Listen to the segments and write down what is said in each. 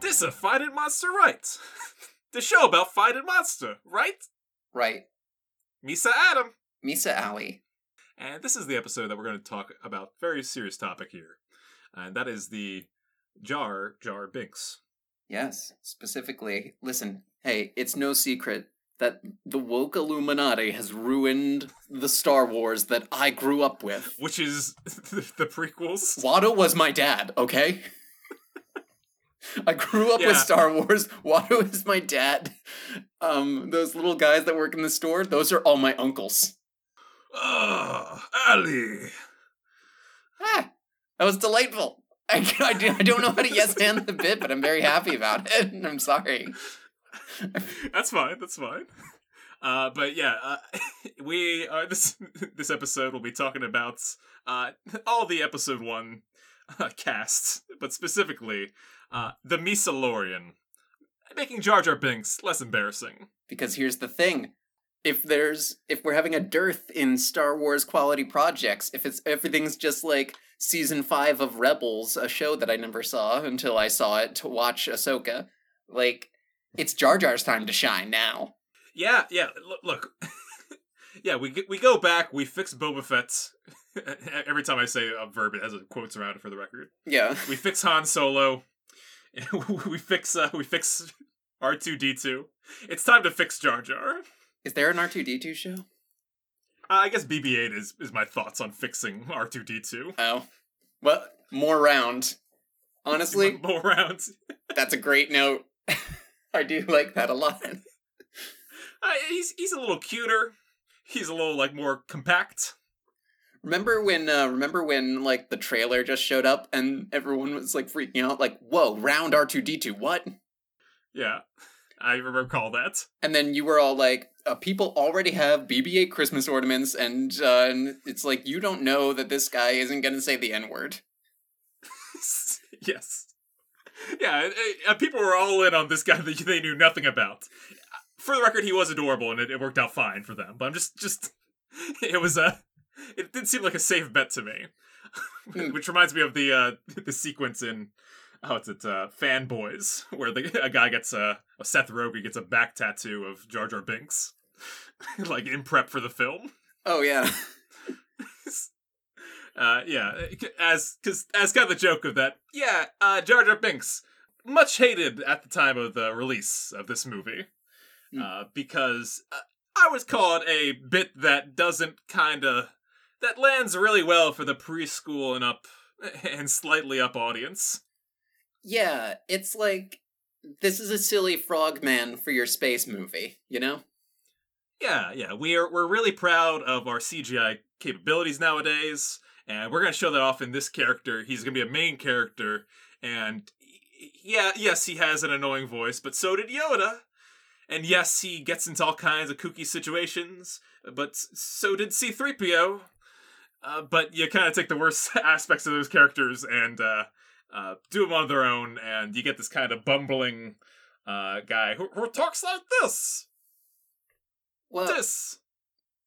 This is finding monster, right? the show about finding monster, right? Right. Misa Adam. Misa Ali. And this is the episode that we're going to talk about very serious topic here. And that is the Jar Jar Binks. Yes, specifically. Listen, hey, it's no secret that the woke Illuminati has ruined the Star Wars that I grew up with. Which is the, the prequels. Watto was my dad, okay? I grew up with Star Wars. Watto is my dad. Um, those little guys that work in the store, those are all my uncles. Ah, Ali. Ah, that was delightful. I, I, do, I don't know how to yes hand the bit, but I'm very happy about it. I'm sorry. That's fine. That's fine. Uh, but yeah, uh, we are this this episode. We'll be talking about uh, all the episode one uh, casts, but specifically uh, the Meesa-lorian, making Jar Jar Binks less embarrassing. Because here's the thing. If there's if we're having a dearth in Star Wars quality projects, if it's everything's just like season five of Rebels, a show that I never saw until I saw it to watch Ahsoka, like it's Jar Jar's time to shine now. Yeah, yeah. Look, look. yeah, we g- we go back. We fix Boba Fett. Every time I say a verb, it has a quotes around it for the record. Yeah. We fix Han Solo. we fix uh, we fix R two D two. It's time to fix Jar Jar. Is there an R two D two show? Uh, I guess BB eight is is my thoughts on fixing R two D two. Oh, well, more round. Honestly, more rounds. that's a great note. I do like that a lot. Uh, he's he's a little cuter. He's a little like more compact. Remember when? Uh, remember when like the trailer just showed up and everyone was like freaking out, like, "Whoa, round R two D two, what?" Yeah, I recall that. And then you were all like, uh, "People already have BB-8 Christmas ornaments," and, uh, and it's like you don't know that this guy isn't going to say the N word. yes. Yeah, uh, people were all in on this guy that they knew nothing about. For the record, he was adorable and it, it worked out fine for them. But I'm just, just, it was a, it did seem like a safe bet to me. Which reminds me of the uh, the sequence in, oh, it's it, uh, Fanboys, where the a guy gets a, a Seth Rogen gets a back tattoo of Jar Jar Binks, like in prep for the film. Oh yeah, uh, yeah, as because as kind of the joke of that, yeah, uh, Jar Jar Binks, much hated at the time of the release of this movie, Mm. uh, because uh, I was called a bit that doesn't kind of that lands really well for the preschool and up and slightly up audience. Yeah. It's like this is a silly frogman for your space movie, you know? Yeah, yeah, we are we're really proud of our CGI capabilities nowadays, and we're gonna show that off in this character. He's gonna be a main character, and yeah, yes, he has an annoying voice, but so did Yoda. And yes, he gets into all kinds of kooky situations, but so did C3PO. Uh, but you kind of take the worst aspects of those characters and uh, uh, do them on their own, and you get this kind of bumbling uh, guy who, who talks like this. Well, This.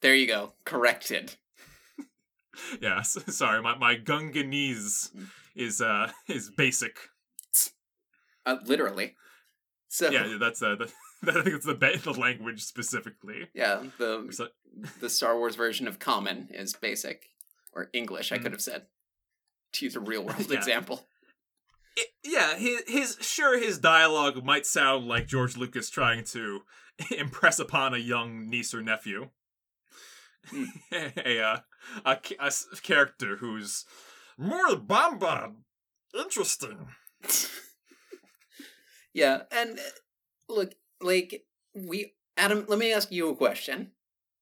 there you go. Corrected. Yeah, s- sorry, my my Gunganese is uh is basic. Uh, literally. So Yeah, that's uh, the, I think it's the ba- the language specifically. yeah, the So, the Star Wars version of common is basic or English. I Mhm. could have said to use a real world Yeah. example. It, yeah, his his sure his dialogue might sound like George Lucas trying to impress upon a young niece or nephew. Hmm. a, uh, a a character who's more bombad interesting. Yeah, and uh, look, like we Adam, let me ask you a question.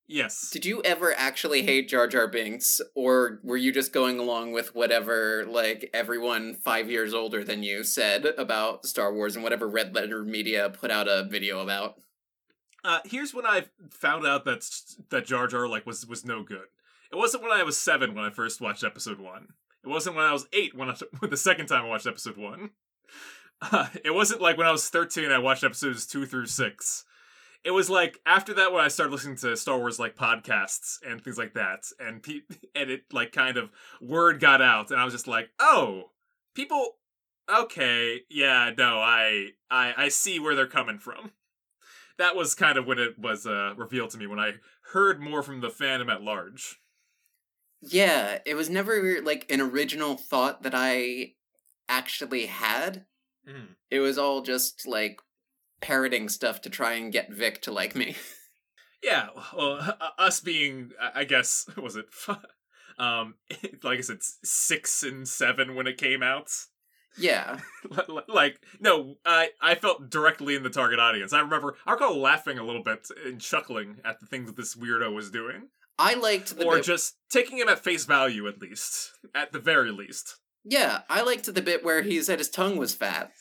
Yes. Did you ever actually hate Jar Jar Binks, or were you just going along with whatever like everyone five years older than you said about Star Wars and whatever Red Letter Media put out a video about? Uh, here's when I found out that that Jar Jar like was was no good. It wasn't when I was seven when I first watched episode one. It wasn't when I was eight when I when the second time I watched episode one. uh, it wasn't like when I was 13 I watched episodes 2 through 6. It was like after that when I started listening to Star Wars like podcasts and things like that and pe- and it like kind of word got out and I was just like, "Oh, people okay, yeah, no, I I I see where they're coming from." That was kind of when it was uh revealed to me when I heard more from the fandom at large. Yeah, it was never like an original thought that I actually had. Mm. It was all just like parroting stuff to try and get Vic to like me. Yeah, well, uh, us being, I guess, was it, um, like I said, six and seven when it came out. yeah. Li- li- like, no, I I felt directly in the target audience. I remember, I recall laughing a little bit and chuckling at the things that this weirdo was doing, I liked the or bit, just taking him at face value, at least, at the very least. Yeah, I liked the bit where he said his tongue was fat.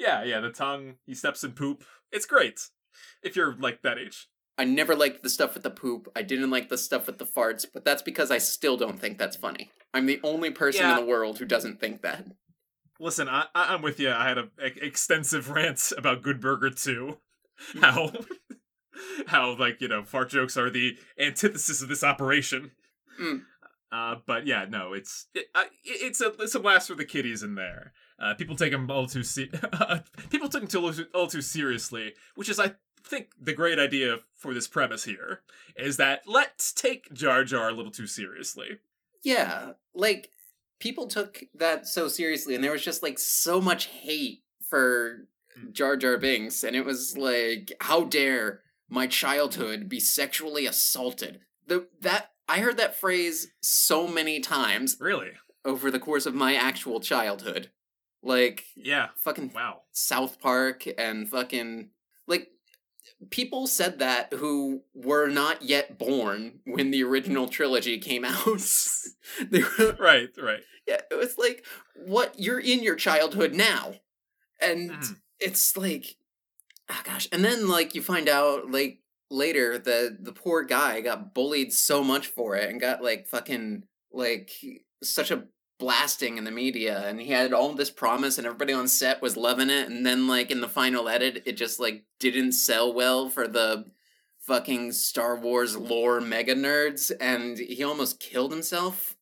Yeah, yeah, the tongue, he steps in poop. It's great if you're like that age. I never liked the stuff with the poop. I didn't like the stuff with the farts, but that's because I still don't think that's funny. I'm the only person Yeah. in the world who doesn't think that. Listen, I, I I'm with you. I had a, a extensive rant about Good Burger 2. How how like, you know, fart jokes are the antithesis of this operation. Mm. Uh, but yeah, no, it's it, it- it's a it's a blast for the kiddies in there. Uh, people take them all too se- people took them too all too seriously, which is I think the great idea for this premise here is that let's take Jar Jar a little too seriously. Yeah, like people took that so seriously, and there was just like so much hate for Jar Jar Binks, and it was like, how dare my childhood be sexually assaulted? The that I heard that phrase so many times Really? over the course of my actual childhood, like Yeah. fucking Wow. South Park and fucking like people said that who were not yet born when the original trilogy came out. they were, Right, right. yeah, it was like what you're in your childhood now. And Mhm. it's like oh gosh, and then like you find out like later that the poor guy got bullied so much for it and got like fucking like such a blasting in the media and he had all this promise and everybody on set was loving it and then like in the final edit it just like didn't sell well for the fucking Star Wars lore mega nerds and he almost killed himself.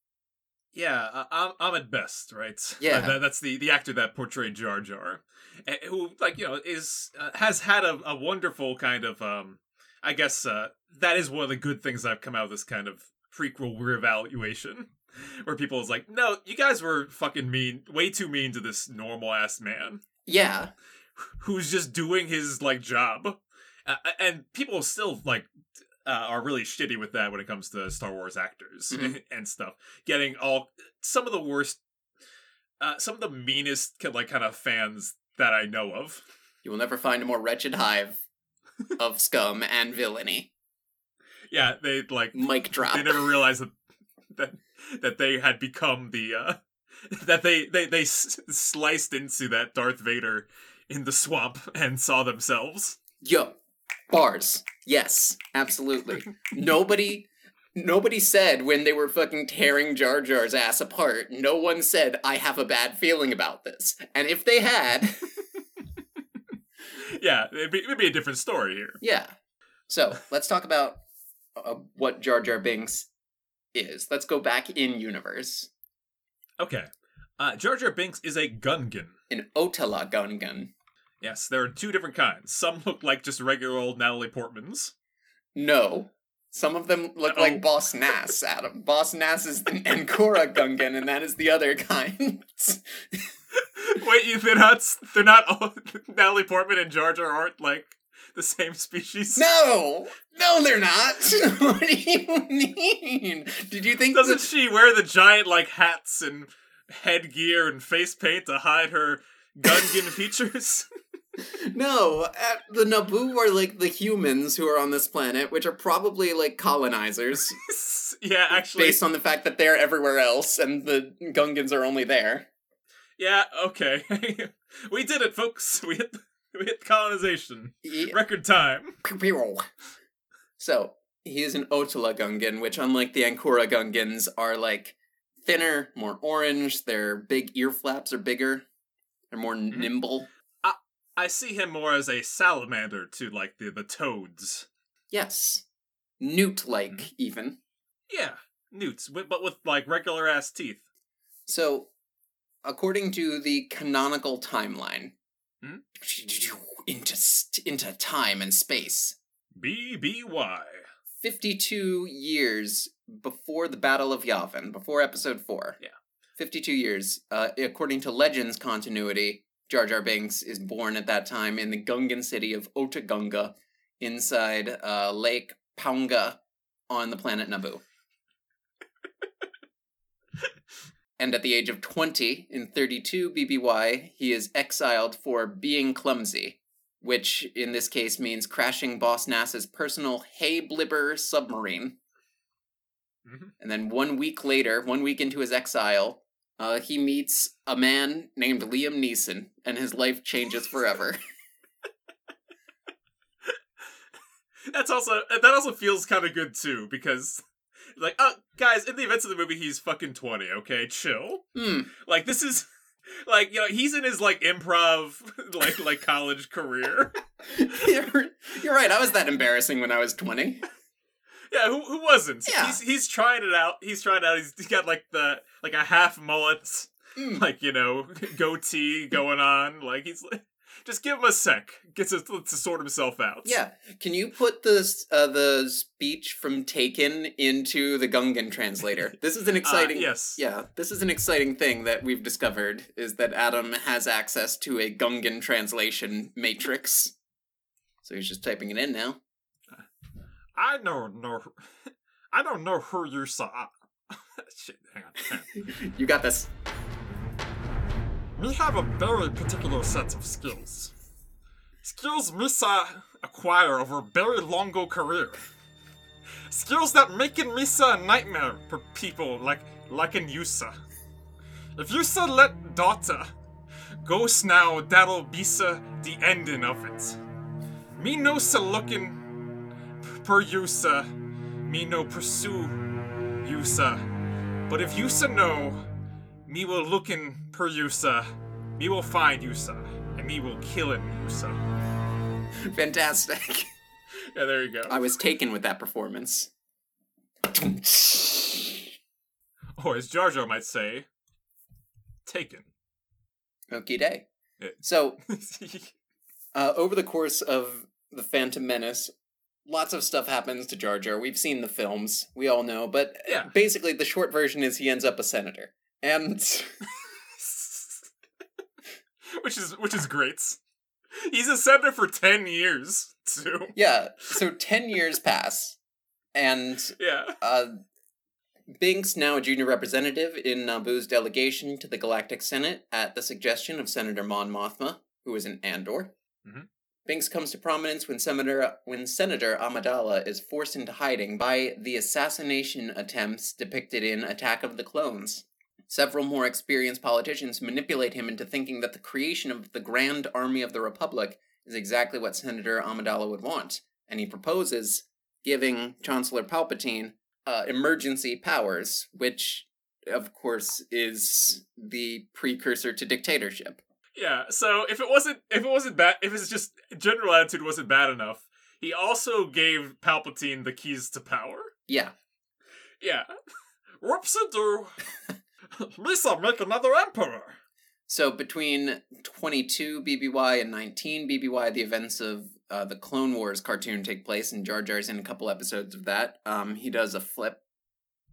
Yeah, uh, I'm Ahmed Best, right? Yeah. Uh, that, that's the the actor that portrayed Jar Jar, eh, who like you know is uh, has had a, a wonderful kind of um, I guess uh, that is one of the good things have come out of this kind of prequel reevaluation, where people is like, no, you guys were fucking mean, way too mean to this normal ass man Yeah. who's just doing his like job, uh, and people still like uh, are really shitty with that when it comes to Star Wars actors Mhm. and stuff. Getting all some of the worst, uh, some of the meanest like kind of fans that I know of. You will never find a more wretched hive of scum and villainy. Yeah, they like Mic drop. they never realized that that that they had become the uh that they they they s- sliced into that Darth Vader in the swamp and saw themselves. Yo, bars. Yes, absolutely. nobody nobody said when they were fucking tearing Jar Jar's ass apart, no one said I have a bad feeling about this. And if they had, Yeah, it'd be, it'd be a different story here. yeah. So, let's talk about uh, what Jar Jar Binks is. Let's go back in universe. Okay. Uh, Jar Jar Binks is a Gungan. An Otolla Gungan. Yes, there are two different kinds. Some look like just regular old Natalie Portmans. No. Some of them look Oh. like Boss Nass, Adam. Boss Nass is the Ankura Gungan, and that is the other kind. Wait, you they're not they're not all, Natalie Portman and Jar Jar aren't like the same species. No, no, they're not. what do you mean? Did you think Doesn't that- she wear the giant like hats and headgear and face paint to hide her Gungan features? No, the Naboo are like the humans who are on this planet, which are probably like colonizers, yeah, actually. based on the fact that they're everywhere else and the Gungans are only there. Yeah, okay. we did it, folks. We hit we hit colonization. Ye- Record time. So he is an Otolla Gungan, which, unlike the Ankura Gungans, are like thinner, more orange. Their big ear flaps are bigger. They're more Mhm. nimble. I see him more as a salamander to like the the toads. Yes. Newt like, Mhm. even. Yeah, newts, but with like regular ass teeth. So, according to the canonical timeline, Hmm? Into, into time and space, BBY. 52 years before the Battle of Yavin, before episode 4. Yeah. 52 years. Uh, according to Legends continuity, Jar Jar Binks is born at that time in the Gungan city of Otoh Gunga inside uh, Lake Paonga on the planet Naboo. and at the age of 20, in 32 BBY, he is exiled for being clumsy, which in this case means crashing Boss Nass's personal heyblibber submarine. Mhm. And then one week later, one week into his exile, uh, he meets a man named Liam Neeson, and his life changes forever. That's also that also feels kind of good too because, like, uh, guys, in the events of the movie, he's fucking twenty. Okay, chill. hmm. Like this is. Like you know, he's in his like improv, like like college career. you're, you're right. I was that embarrassing when I was 20. Yeah, who who wasn't? Yeah. He's he's trying it out. He's trying it out. He's, he's got like the like a half mullet, Mm. like you know, goatee going on. Like he's like, just give him a sec. Gets to, to sort himself out. Yeah. Can you put this uh, the speech from Taken into the Gungan translator? This is an Uh, exciting. yes. Yeah, this is an exciting thing that we've discovered is that Adam has access to a Gungan translation matrix. So he's just typing it in now. I don't know. I don't know who you saw. Shit, hang on. You got this. We have a very particular set of skills. Skills Misa acquire over a very longo career. Skills that make in Misa a nightmare for people like like in Yusa. If Yusa let Dota goes now, that'll be the ending of it. Me no sa looking per Yusa, me no pursue Yusa. But if Yusa know, me will looking per Yusa, me will find Yusa, and me will kill it Yusa. Fantastic. Yeah, there you go. I was taken with that performance. Or as Jar Jar might say, taken. Okie day. Yeah. So, uh, over the course of The Phantom Menace, lots of stuff happens to Jar Jar. We've seen the films, we all know, but Yeah. basically the short version is he ends up a senator. And which is which is great. He's a senator for ten years too. yeah, so 10 years pass, and Yeah. uh, Binks, now a junior representative in Naboo's delegation to the Galactic Senate at the suggestion of Senator Mon Mothma, who is an Andor. Mhm. Binks comes to prominence when Senator when Senator Amidala is forced into hiding by the assassination attempts depicted in Attack of the Clones. Several more experienced politicians manipulate him into thinking that the creation of the Grand Army of the Republic is exactly what Senator Amidala would want, and he proposes giving Chancellor Palpatine uh, emergency powers, which, of course, is the precursor to dictatorship. Yeah. So if it wasn't if it wasn't bad if his just general attitude wasn't bad enough, he also gave Palpatine the keys to power. Yeah. Yeah. Whoopsie doo. Lisa, make another emperor. So between 22 BBY and 19 BBY, the events of uh, the Clone Wars cartoon take place, and Jar Jar's in a couple episodes of that. Um, he does a flip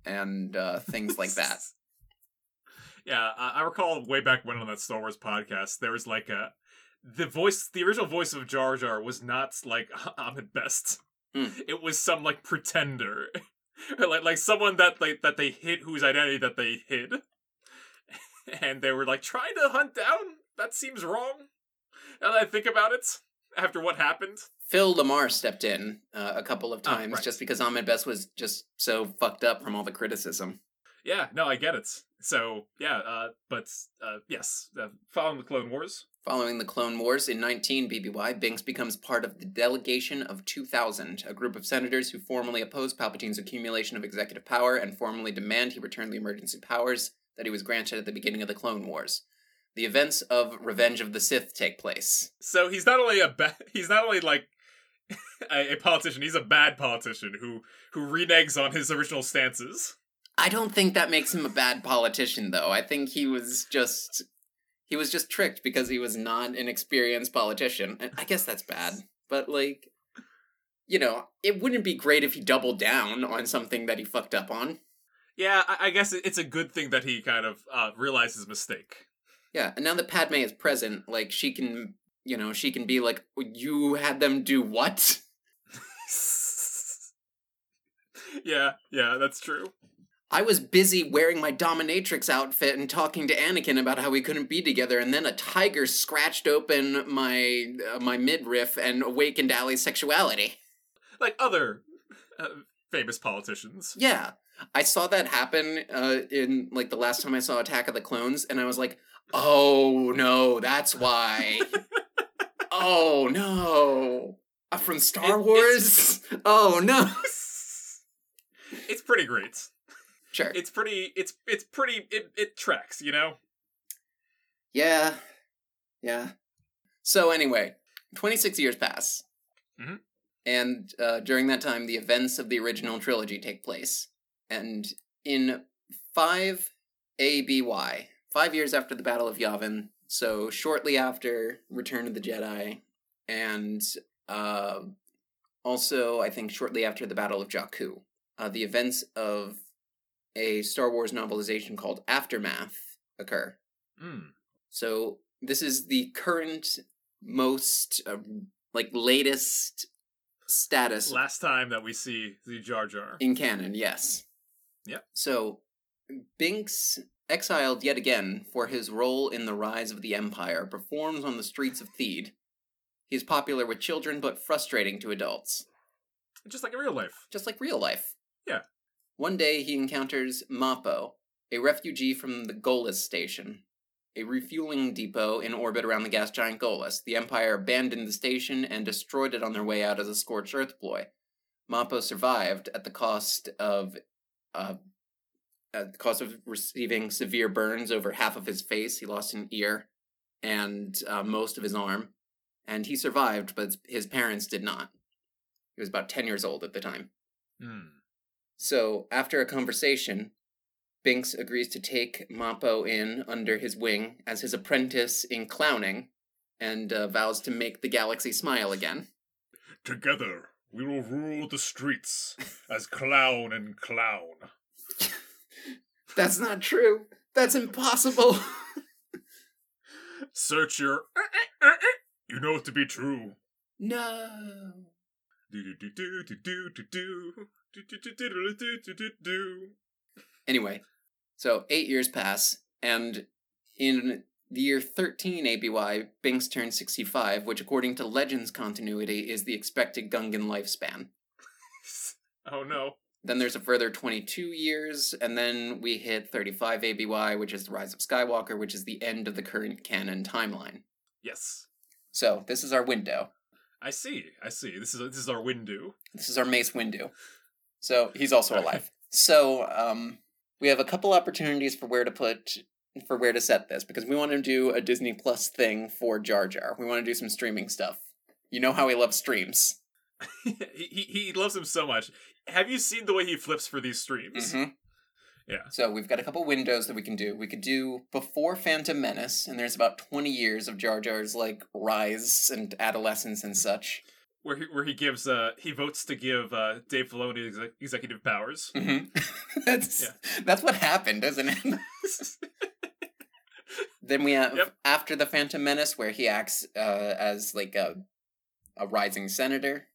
and uh, things like that. Yeah, I, I recall way back when on that Star Wars podcast, there was like a the voice, the original voice of Jar Jar was not like Ahmed Best. Hmm. It was some like pretender, like like someone that like that they hid whose identity that they hid, and they were like trying to hunt down. That seems wrong. Now that I think about it, after what happened, Phil LaMarr stepped in uh, a couple of Ah, times right. just because Ahmed Best was just so fucked up from all the criticism. yeah, no, I get it. So yeah, uh, but uh, yes, uh, following the Clone Wars. Following the Clone Wars in 19 BBY, Binks becomes part of the Delegation of 2000, a group of senators who formally oppose Palpatine's accumulation of executive power and formally demand he return the emergency powers that he was granted at the beginning of the Clone Wars. the events of Revenge of the Sith take place. So he's not only a ba- he's not only like a, a politician, he's a bad politician who who reneges on his original stances. I don't think that makes him a bad politician, though. I think he was just he was just tricked because he was not an experienced politician. And I guess that's bad, but like, you know, it wouldn't be great if he doubled down on something that he fucked up on. Yeah, I, I guess it's a good thing that he kind of uh, realized his mistake. Yeah, and now that Padme is present, like she can, you know, she can be like, "You had them do what?" yeah, yeah, that's true. I was busy wearing my dominatrix outfit and talking to Anakin about how we couldn't be together, and then a tiger scratched open my uh, my midriff and awakened Allie's sexuality. Like other uh, famous politicians. Yeah, I saw that happen uh, in like the last time I saw Attack of the Clones, and I was like, "Oh no, that's why." oh no, uh, from Star It- Wars. Oh no. it's pretty great. Sure. It's pretty. It's it's pretty. It it tracks. You know. Yeah. Yeah. So anyway, 26 years pass. Mhm. And uh, during that time, the events of the original trilogy take place. And in 5 ABY, five years after the Battle of Yavin, so shortly after Return of the Jedi, and uh, also, I think, shortly after the Battle of Jakku, uh, the events of a Star Wars novelization called Aftermath occur. Mm. So this is the current most uh, like latest status Last time that we see the Jar Jar. in canon, yes. Yeah. So Binks exiled yet again for his role in the rise of the empire performs on the streets of Theed. He is popular with children but frustrating to adults, Just like in real life. just like real life. Yeah. One day he encounters Mappo, a refugee from the Golis station, a refueling depot in orbit around the gas giant Golis. The Empire abandoned the station and destroyed it on their way out as a scorched earth ploy. Mappo survived at the cost of uh, at the cost of receiving severe burns over half of his face. He lost an ear and uh, most of his arm, and he survived, but his parents did not. He was about ten years old at the time. Mm. So, after a conversation, Binks agrees to take Mappo in under his wing as his apprentice in clowning and uh, vows to make the galaxy smile again. Together, we will rule the streets as clown and clown. That's not true. That's impossible. Search your. You know it to be true. no. Do do do do do do do Anyway, so eight years pass, and in the year 13 ABY, Binks turns 65, which, according to Legends continuity, is the expected Gungan lifespan. oh no. Then there's a further 22 years, and then we hit 35 ABY, which is the Rise of Skywalker, which is the end of the current canon timeline. Yes. So this is our window. I see. I see. This is this is our window. This is our Mace window. So he's also alive. so um, we have a couple opportunities for where to put for where to set this because we want to do a Disney Plus thing for Jar Jar. We want to do some streaming stuff. You know how he loves streams. he, he loves him so much. Have you seen the way he flips for these streams? Mhm. Yeah. So we've got a couple windows that we can do. We could do before Phantom Menace, and there's about 20 years of Jar Jar's like rise and adolescence and such. Where he where he gives uh he votes to give uh Dave Filoni exec- executive powers. Mm-hmm. that's that's what happened, isn't it? then we have Yep. after the Phantom Menace, where he acts uh, as like a a rising senator.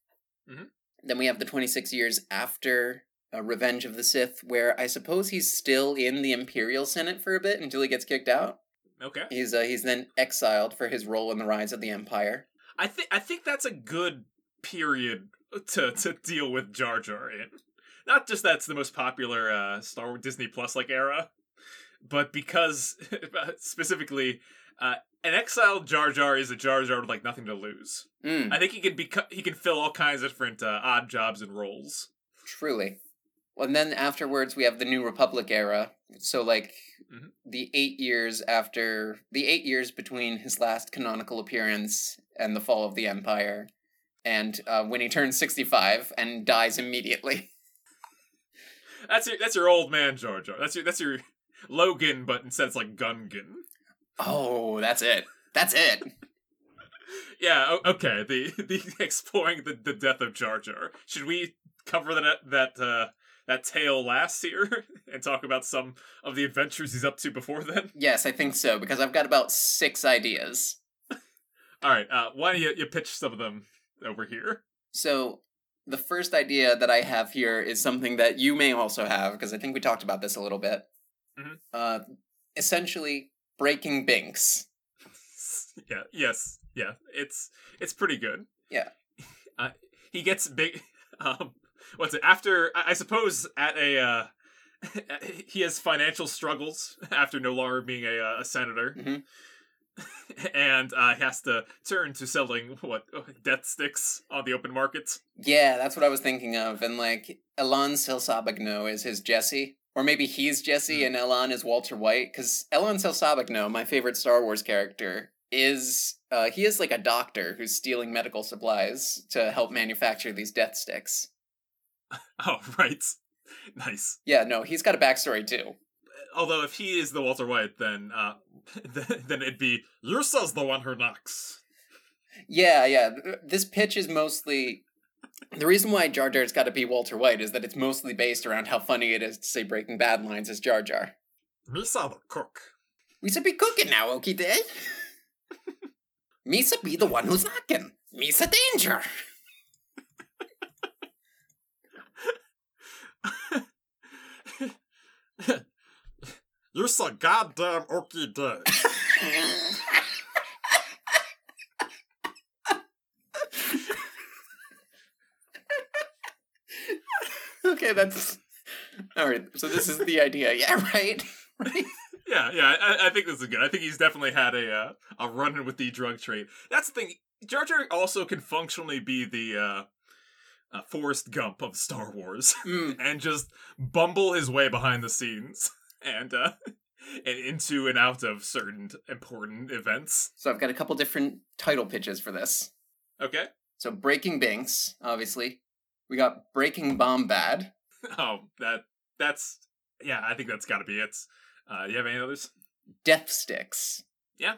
Mhm. Then we have the 26 years after uh, Revenge of the Sith, where I suppose he's still in the Imperial Senate for a bit until he gets kicked out. okay. He's uh, he's then exiled for his role in the rise of the Empire. I think I think that's a good period to to deal with Jar Jar in. Not just that's the most popular uh, Star Wars Disney Plus like era, but because specifically uh, an exiled Jar Jar is a Jar Jar with like nothing to lose. Mm, I think he can be he can fill all kinds of different uh, odd jobs and roles. truly. Well, and then afterwards we have the New Republic era. So like Mhm. the eight years after the eight years between his last canonical appearance and the fall of the Empire, and uh, when he turns sixty-five and dies immediately. That's your that's your old man Jar Jar. That's your that's your Logan, but instead it's like Gungan. Oh, that's it. That's it. Yeah, okay. The the exploring the, the death of Jar Jar. Should we cover that that uh that tale last here and talk about some of the adventures he's up to before then? Yes, I think so because I've got about six ideas. All right. Uh, why don't you you pitch some of them over here? So the first idea that I have here is something that you may also have because I think we talked about this a little bit. Mhm. Uh, essentially, breaking Binks. yeah. Yes. Yeah. It's it's pretty good. Yeah. Uh, he gets big. Um, what's it? After I I suppose at a uh, he has financial struggles after no longer being a uh, a senator, Mhm. and uh, has to turn to selling what death sticks on the open market. Yeah, that's what I was thinking of. And like Elan Sleazebaggano is his Jesse. Or maybe he's Jesse Hmm. and Elan is Walter White. Because Elan Sleazebaggano, my favorite Star Wars character, is uh, he is like a doctor who's stealing medical supplies to help manufacture these death sticks. Oh, right. Nice. Yeah, no, he's got a backstory too. Although if he is the Walter White, then uh, then it'd be Ursa's the one who knocks. Yeah, yeah. This pitch is mostly the reason why Jar Jar's got to be Walter White is that it's mostly based around how funny it is to say Breaking Bad lines as Jar Jar. Misa the cook. We should be cooking now, Okie Day. Misa be the one who's knocking. Misa danger. You're so goddamn okie day. okay, that's all right. So this is the idea. Yeah, right. right. Yeah, yeah, I, I think this is good. I think he's definitely had a uh, a run in with the drug trade. That's the thing. Jar Jar also can functionally be the uh, uh, Forrest Gump of Star Wars Mm, and just bumble his way behind the scenes and uh, and into and out of certain important events. So I've got a couple different title pitches for this. Okay. So Breaking Binks, obviously. We got Breaking Bomb Bad. Oh, that that's yeah. I think that's got to be it. Uh, you have any others? Death Sticks. Yeah.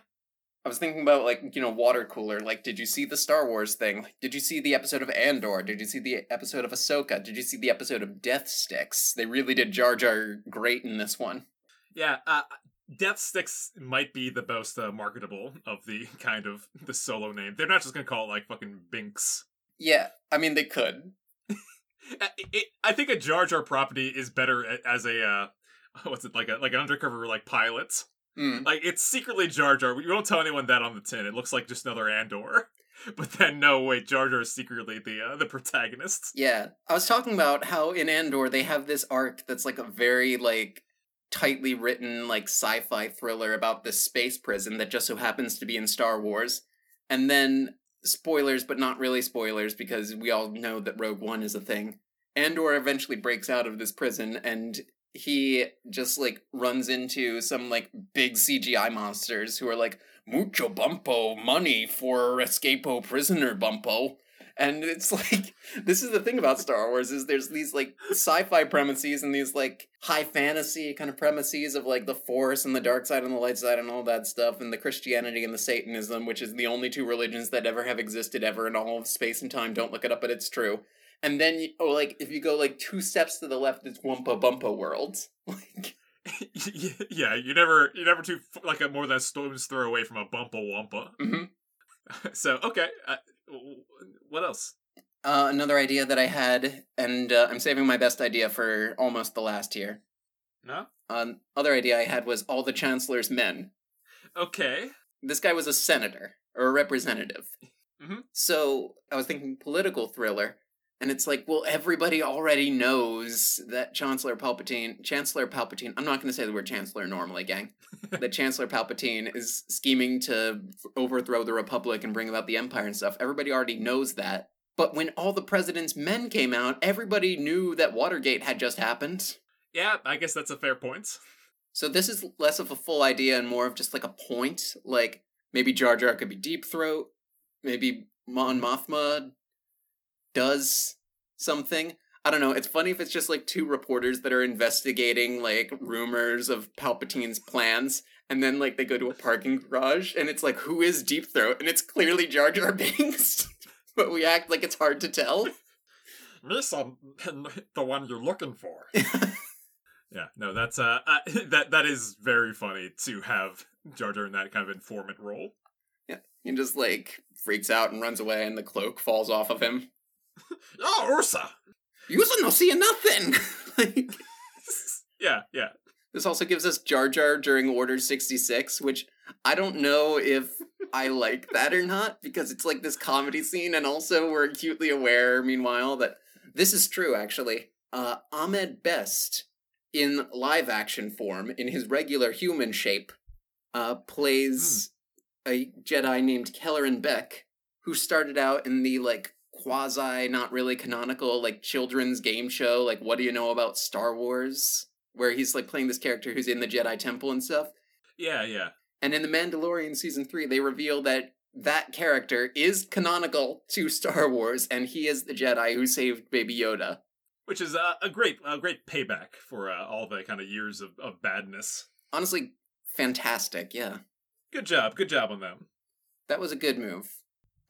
I was thinking about like, you know, water cooler. Like, did you see the Star Wars thing? Like, did you see the episode of Andor? Did you see the episode of Ahsoka? Did you see the episode of Death Sticks? They really did Jar Jar great in this one. Yeah, uh, Death Sticks might be the most uh, marketable of the kind of the solo name. They're not just gonna call it like fucking Binks. Yeah, I mean they could. Uh, It, I think a Jar Jar property is better as a uh, what's it like a like an undercover like pilot. Mm. Like it's secretly Jar Jar. We won't tell anyone that on the tin. It looks like just another Andor. But then no, wait, Jar Jar is secretly the uh, the protagonist. Yeah, I was talking about how in Andor they have this arc that's like a very like tightly written like sci-fi thriller about this space prison that just so happens to be in Star Wars. And then spoilers but not really spoilers because we all know that Rogue One is a thing. Andor eventually breaks out of this prison and he just like runs into some like big CGI monsters who are like mucho bumpo money for escapo prisoner bumpo. And it's like this is the thing about Star Wars is there's these like sci-fi premises and these like high fantasy kind of premises of like the force and the dark side and the light side and all that stuff and the Christianity and the Satanism which is the only two religions that ever have existed ever in all of space and time. Don't look it up but it's true and then you, oh like if you go like two steps to the left it's Wumpa Bumpa worlds like yeah, you never you never too like a more than a stone's throw away from a bumpa wumpa. mhm. So okay, uh, what else? uh, another idea that I had and uh, I'm saving my best idea for almost the last year No. Um, other idea I had was all the chancellor's men. Okay. This guy was a senator or a representative. Mhm. So I was thinking political thriller, and it's like, well, everybody already knows that Chancellor Palpatine, Chancellor Palpatine. I'm not going to say the word Chancellor normally, gang. that Chancellor Palpatine is scheming to overthrow the Republic and bring about the Empire and stuff. Everybody already knows that. But when all the president's men came out, everybody knew that Watergate had just happened. Yeah, I guess that's a fair point. So this is less of a full idea and more of just like a point. Like maybe Jar Jar could be Deep Throat. Maybe Mon Mothma does something. I don't know. It's funny if it's just like two reporters that are investigating like rumors of Palpatine's plans, and then like they go to a parking garage, and it's like, who is Deep Throat? And it's clearly Jar Jar Binks, but we act like it's hard to tell. This I'm the one you're looking for. yeah, no, that's uh, uh, that that is very funny to have Jar Jar in that kind of informant role. Yeah, he just like freaks out and runs away, and the cloak falls off of him. oh, Ursa! You no seeing nothing. like, yeah, yeah. This also gives us Jar Jar during Order 66, which I don't know if I like that or not, because it's like this comedy scene, and also we're acutely aware, meanwhile, that this is true, actually. Uh, Ahmed Best, in live action form, in his regular human shape, uh, plays mm. a Jedi named Kelleran Beck, who started out in the, like, quasi not really canonical like children's game show like what do you know about Star Wars where he's like playing this character who's in the Jedi temple and stuff. Yeah, yeah. And in the Mandalorian season 3 they reveal that that character is canonical to Star Wars and he is the Jedi who saved baby Yoda. Which is a, a great a great payback for uh, all the kind of years of, of badness. Honestly, fantastic, yeah. Good job. Good job on them. That was a good move.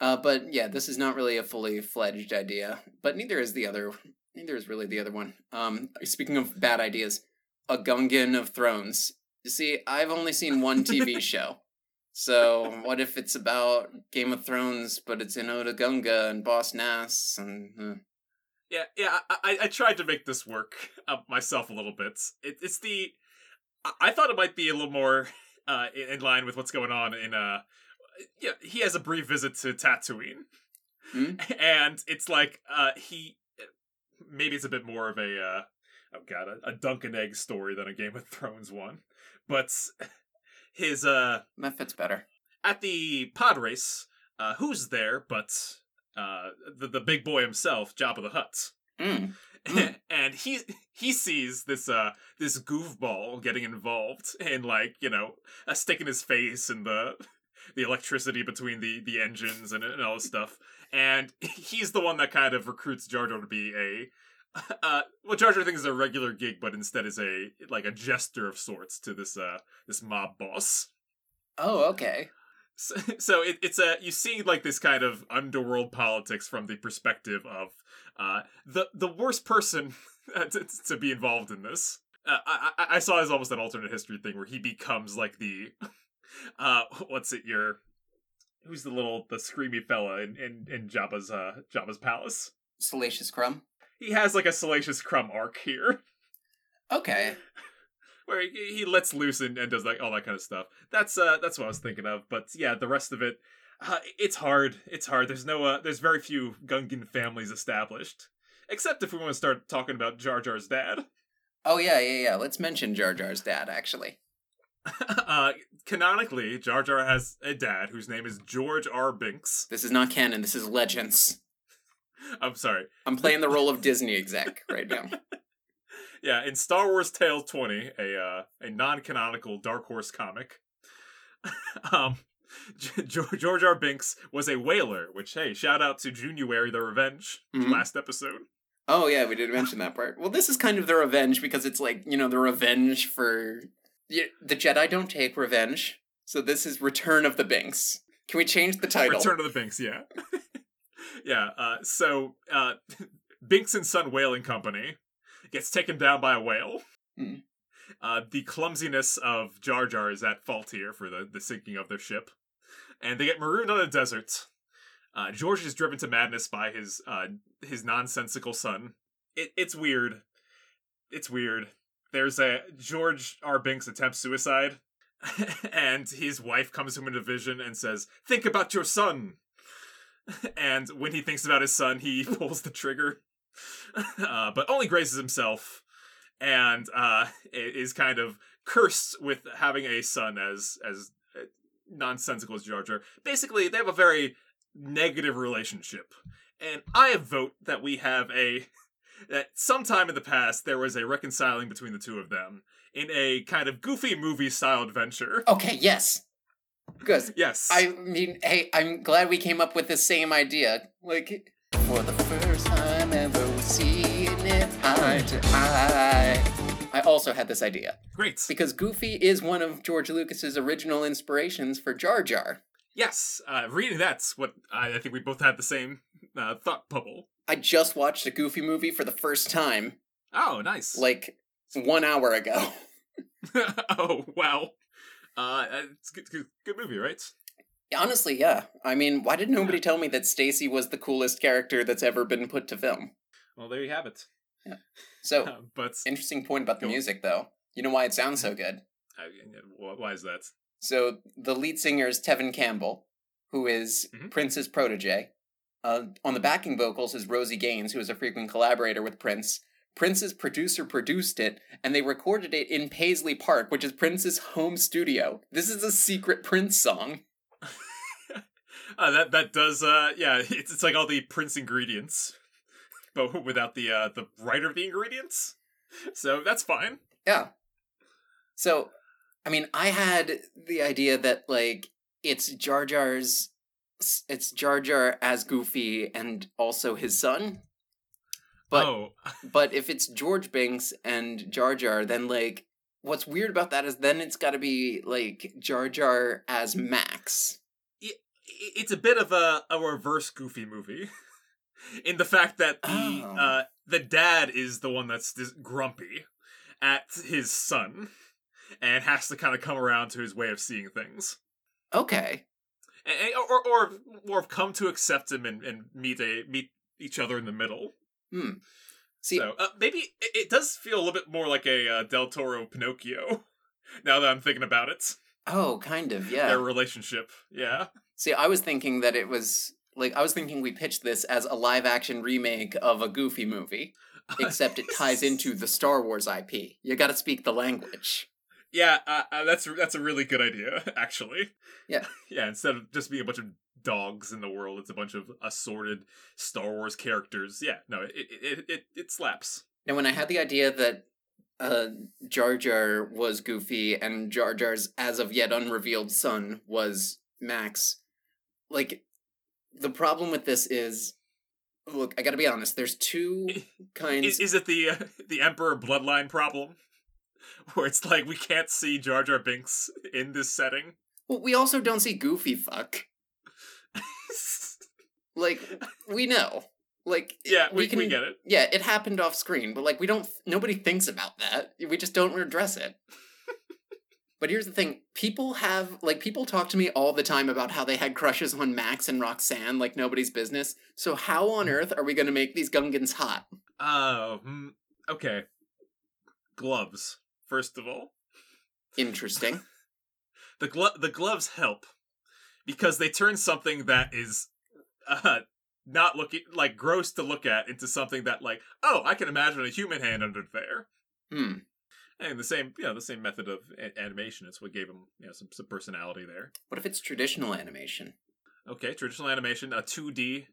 Uh, but yeah, this is not really a fully fledged idea, but neither is the other. Neither is really the other one. Um, speaking of bad ideas, a Gungan of Thrones. You see, I've only seen one TV show. So what if it's about Game of Thrones, but it's in Otoh Gunga and Boss Nass and. Uh... Yeah, yeah. I, I tried to make this work uh, myself a little bit. It, it's the. I thought it might be a little more uh, in line with what's going on in uh yeah, he has a brief visit to Tatooine, mm-hmm. and it's like uh, he maybe it's a bit more of a uh, oh god a, a Dunk and Egg story than a Game of Thrones one, but his uh that fits better at the pod race. Uh, who's there but uh, the the big boy himself, Jabba the Hutt. Mm. Mm. and he he sees this uh this goofball getting involved and like you know a stick in his face and the the electricity between the the engines and, and all this stuff. And he's the one that kind of recruits Jar Jar to be a uh, well, Jar Jar thinks is a regular gig, but instead is a like a jester of sorts to this uh this mob boss. Oh, okay. So, so it, it's a you see like this kind of underworld politics from the perspective of uh the the worst person to, to be involved in this. Uh, I, I saw as almost an alternate history thing where he becomes like the uh, what's it? Your who's the little the screamy fella in in, in Jabba's uh Jabba's palace? Salacious Crumb. He has like a Salacious Crumb arc here. Okay. Where he, he lets loose and, and does like all that kind of stuff. That's uh that's what I was thinking of. But yeah, the rest of it, uh, it's hard. It's hard. There's no uh, there's very few Gungan families established, except if we want to start talking about Jar Jar's dad. Oh yeah, yeah, yeah. Let's mention Jar Jar's dad actually. uh, canonically, Jar Jar has a dad whose name is George R. Binks. This is not canon. This is Legends. I'm sorry. I'm playing the role of Disney exec right now. yeah, in Star Wars Tales 20, a uh, a non-canonical Dark Horse comic, um, George R. Binks was a whaler. Which, hey, shout out to January the Revenge mm-hmm. last episode. Oh yeah, we didn't mention that part. Well, this is kind of the revenge because it's like you know the revenge for the Jedi don't take revenge, so this is Return of the Binks. Can we change the title? Return of the Binks, yeah. yeah, uh, so uh, Binks and Son Whaling Company gets taken down by a whale. Mm. Uh, the clumsiness of Jar Jar is at fault here for the, the sinking of their ship. And they get marooned on a desert. Uh, George is driven to madness by his uh, his nonsensical son. It, it's weird. It's weird there's a George R. Binks attempts suicide, and his wife comes to him in a vision and says, "Think about your son." and when he thinks about his son, he pulls the trigger, uh, but only grazes himself, and uh, is kind of cursed with having a son as as uh, nonsensical as Jar Jar. Basically, they have a very negative relationship, and I vote that we have a that sometime in the past there was a reconciling between the two of them in a kind of goofy movie style adventure. Okay, yes. Good. Yes. I mean, hey, I'm glad we came up with the same idea. Like, for the first time ever, we're seeing it eye to eye. I also had this idea Great. because Goofy is one of George Lucas's original inspirations for Jar Jar. Yes. Uh, reading that's what I, I think we both had the same uh, thought bubble. I just watched a Goofy movie for the first time, Oh, nice. like one hour ago. oh, wow. Uh, it's good, good, good movie, right? Honestly, yeah. I mean, why did nobody tell me that Stacy was the coolest character that's ever been put to film? Well, there you have it. Yeah. So, Uh, but interesting point about the music, though. You know why it sounds so good? I, why is that? So the lead singer is Tevin Campbell, who is Mhm. Prince's protege. Uh, on the backing vocals is Rosie Gaines, who is a frequent collaborator with Prince. Prince's producer produced it, and they recorded it in Paisley Park, which is Prince's home studio. This is a secret Prince song. Uh, that that does uh yeah it's it's like all the Prince ingredients, but without the uh the writer of the ingredients. So that's fine. Yeah. So, I mean, I had the idea that like it's Jar Jar's, it's Jar Jar as Goofy and also his son. But oh, But if it's George Banks and Jar Jar, then like what's weird about that is then it's got to be like Jar Jar as Max. it's a bit of a, a reverse Goofy movie, in the fact that the Oh. uh the dad is the one that's grumpy at his son, and has to kind of come around to his way of seeing things. Okay. And, or or or come to accept him and, and meet a meet each other in the middle. Hmm. See, so uh, maybe it, it does feel a little bit more like a uh, Del Toro Pinocchio. Now that I'm thinking about it, oh, kind of, yeah. their relationship, yeah. See, I was thinking that it was like I was thinking we pitched this as a live action remake of a Goofy movie, except it ties into the Star Wars IP. You got to speak the language. Yeah, uh, uh, that's that's a really good idea, actually. Yeah. yeah. Instead of just being a bunch of dogs in the world, it's a bunch of assorted Star Wars characters. Yeah, no, it it it, it slaps. Now, when I had the idea that uh, Jar Jar was Goofy and Jar Jar's as of yet unrevealed son was Max, like, the problem with this is look, I gotta be honest, there's two kinds. Is, is it the uh, the Emperor bloodline problem, where it's like we can't see Jar Jar Binks in this setting? well, we also don't see Goofy fuck. Like, we know. Like, yeah, we, we, can- get it. Yeah, it happened off screen, but like, we don't, nobody thinks about that. We just don't address it. But here's the thing people have, like, people talk to me all the time about how they had crushes on Max and Roxanne like nobody's business. So, how on earth are we going to make these Gungans hot? Oh, mm, okay. Gloves, first of all. Interesting. The glo- the gloves help because they turn something that is uh not looking like gross to look at into something that like oh I can imagine a human hand under there. Hmm. And the same you know the same method of a- animation is what gave them you know some, some personality there. What if it's traditional animation? Okay, traditional animation, a 2D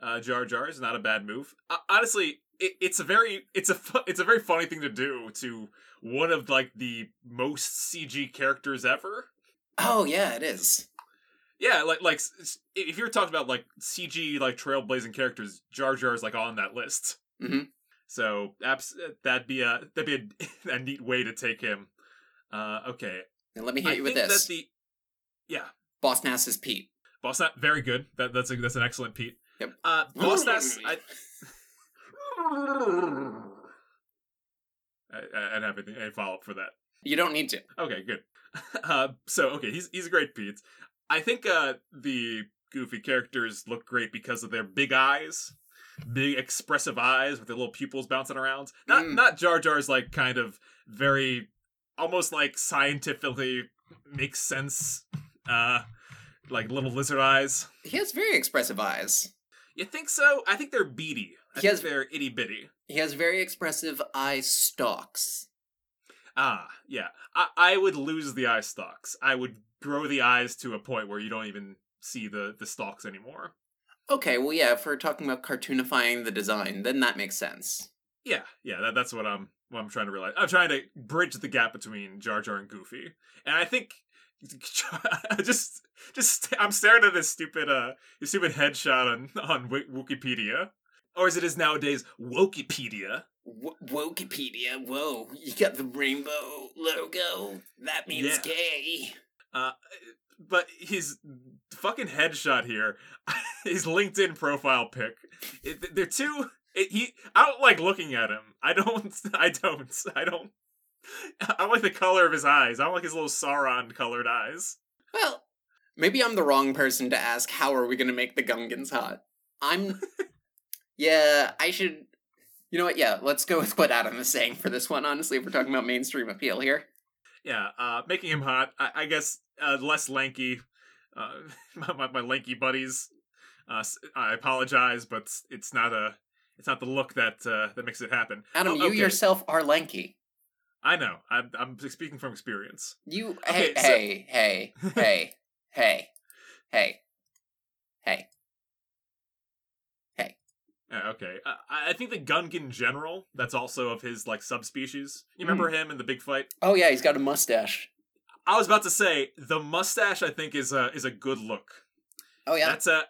uh, Jar Jar is not a bad move. Uh, honestly, it, it's a very it's a fu- it's a very funny thing to do to one of like the most CG characters ever. Oh, yeah, it is. Yeah, like like if you're talking about like CG like trailblazing characters, Jar Jar is like on that list. Mhm. So abs- that'd be a that'd be a, a neat way to take him. Uh, okay, Now, let me hit you with think this. that the yeah Boss Nass is Pete. Boss Nass very good. That that's a, that's an excellent Pete. Yep. Uh, I, I, I don't have any, any follow up for that. You don't need to. Okay, good. Uh, so okay, he's he's a great Pete. I think uh, the Goofy characters look great because of their big eyes, big expressive eyes with their little pupils bouncing around. Not Mm. not Jar Jar's like kind of very almost like scientifically makes sense. Uh, like little lizard eyes. He has very expressive eyes. You think so? I think they're beady. I He think has- they're itty bitty. He has very expressive eye stalks. Ah, yeah. I, I would lose the eye stalks. I would grow the eyes to a point where you don't even see the, the stalks anymore. Okay, well, yeah, if we're talking about cartoonifying the design, then that makes sense. Yeah, yeah, that, that's what I'm what I'm trying to realize. I'm trying to bridge the gap between Jar Jar and Goofy, and I think just just I'm staring at this stupid uh this stupid headshot on on Wikipedia, or as it is nowadays, Wikipedia. W- Wikipedia, whoa! You got the rainbow logo. That means Yeah. gay. Uh, but his fucking headshot here, his LinkedIn profile pic, it, they're too. It, he, I don't like looking at him. I don't. I don't. I don't. I don't like the color of his eyes. I don't like his little Sauron colored eyes. Well, maybe I'm the wrong person to ask. How are we going to make the Gungans hot? I'm. yeah, I should. You know what? Yeah, let's go with what Adam is saying for this one. Honestly, if we're talking about mainstream appeal here. Yeah, uh, making him hot. I, I guess uh, less lanky. Uh, my, my, my lanky buddies. Uh, I apologize, but it's not a. It's not the look that uh, that makes it happen. Adam, Oh, you yourself are lanky. I know. I'm, I'm speaking from experience. You. Okay, hey, so- hey, hey, hey, hey, hey, hey. Uh, okay, uh, I I think the Gungan general. That's also of his like subspecies. You remember him in the big fight? Oh yeah, he's got a mustache. I was about to say the mustache. I think is a is a good look. Oh yeah. That's a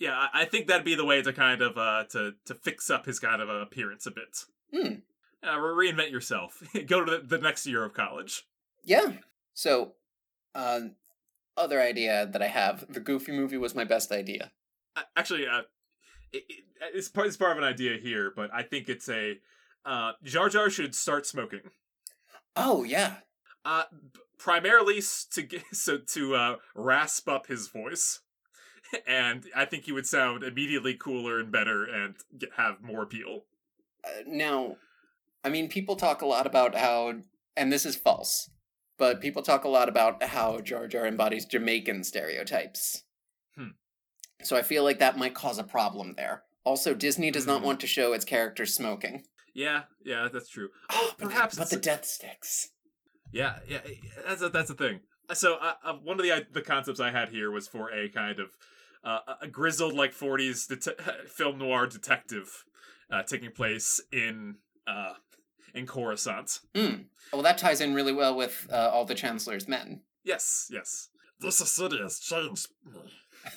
yeah. I think that'd be the way to kind of uh to to fix up his kind of uh, appearance a bit. Hmm. Uh, reinvent yourself. Go to the, the next year of college. Yeah. So, uh, other idea that I have: the Goofy movie was my best idea. Uh, actually, uh, it, it, it's part it's part of an idea here, but I think it's a uh Jar Jar should start smoking. Oh yeah. Uh, primarily to get so to uh rasp up his voice, and I think he would sound immediately cooler and better and get, have more appeal. Uh, now, I mean, people talk a lot about how, and this is false, but people talk a lot about how Jar Jar embodies Jamaican stereotypes. Hmm. So I feel like that might cause a problem there. Also, Disney does not Hmm. want to show its characters smoking. Yeah, yeah, that's true. Oh, but perhaps the, but the death sticks. Yeah, yeah, that's a, that's the thing. So uh, uh, one of the the concepts I had here was for a kind of uh, a grizzled like '40s det- film noir detective uh, taking place in in Coruscant. Hmm. Well, that ties in really well with uh, all the Chancellor's men. Yes, yes. This city has changed.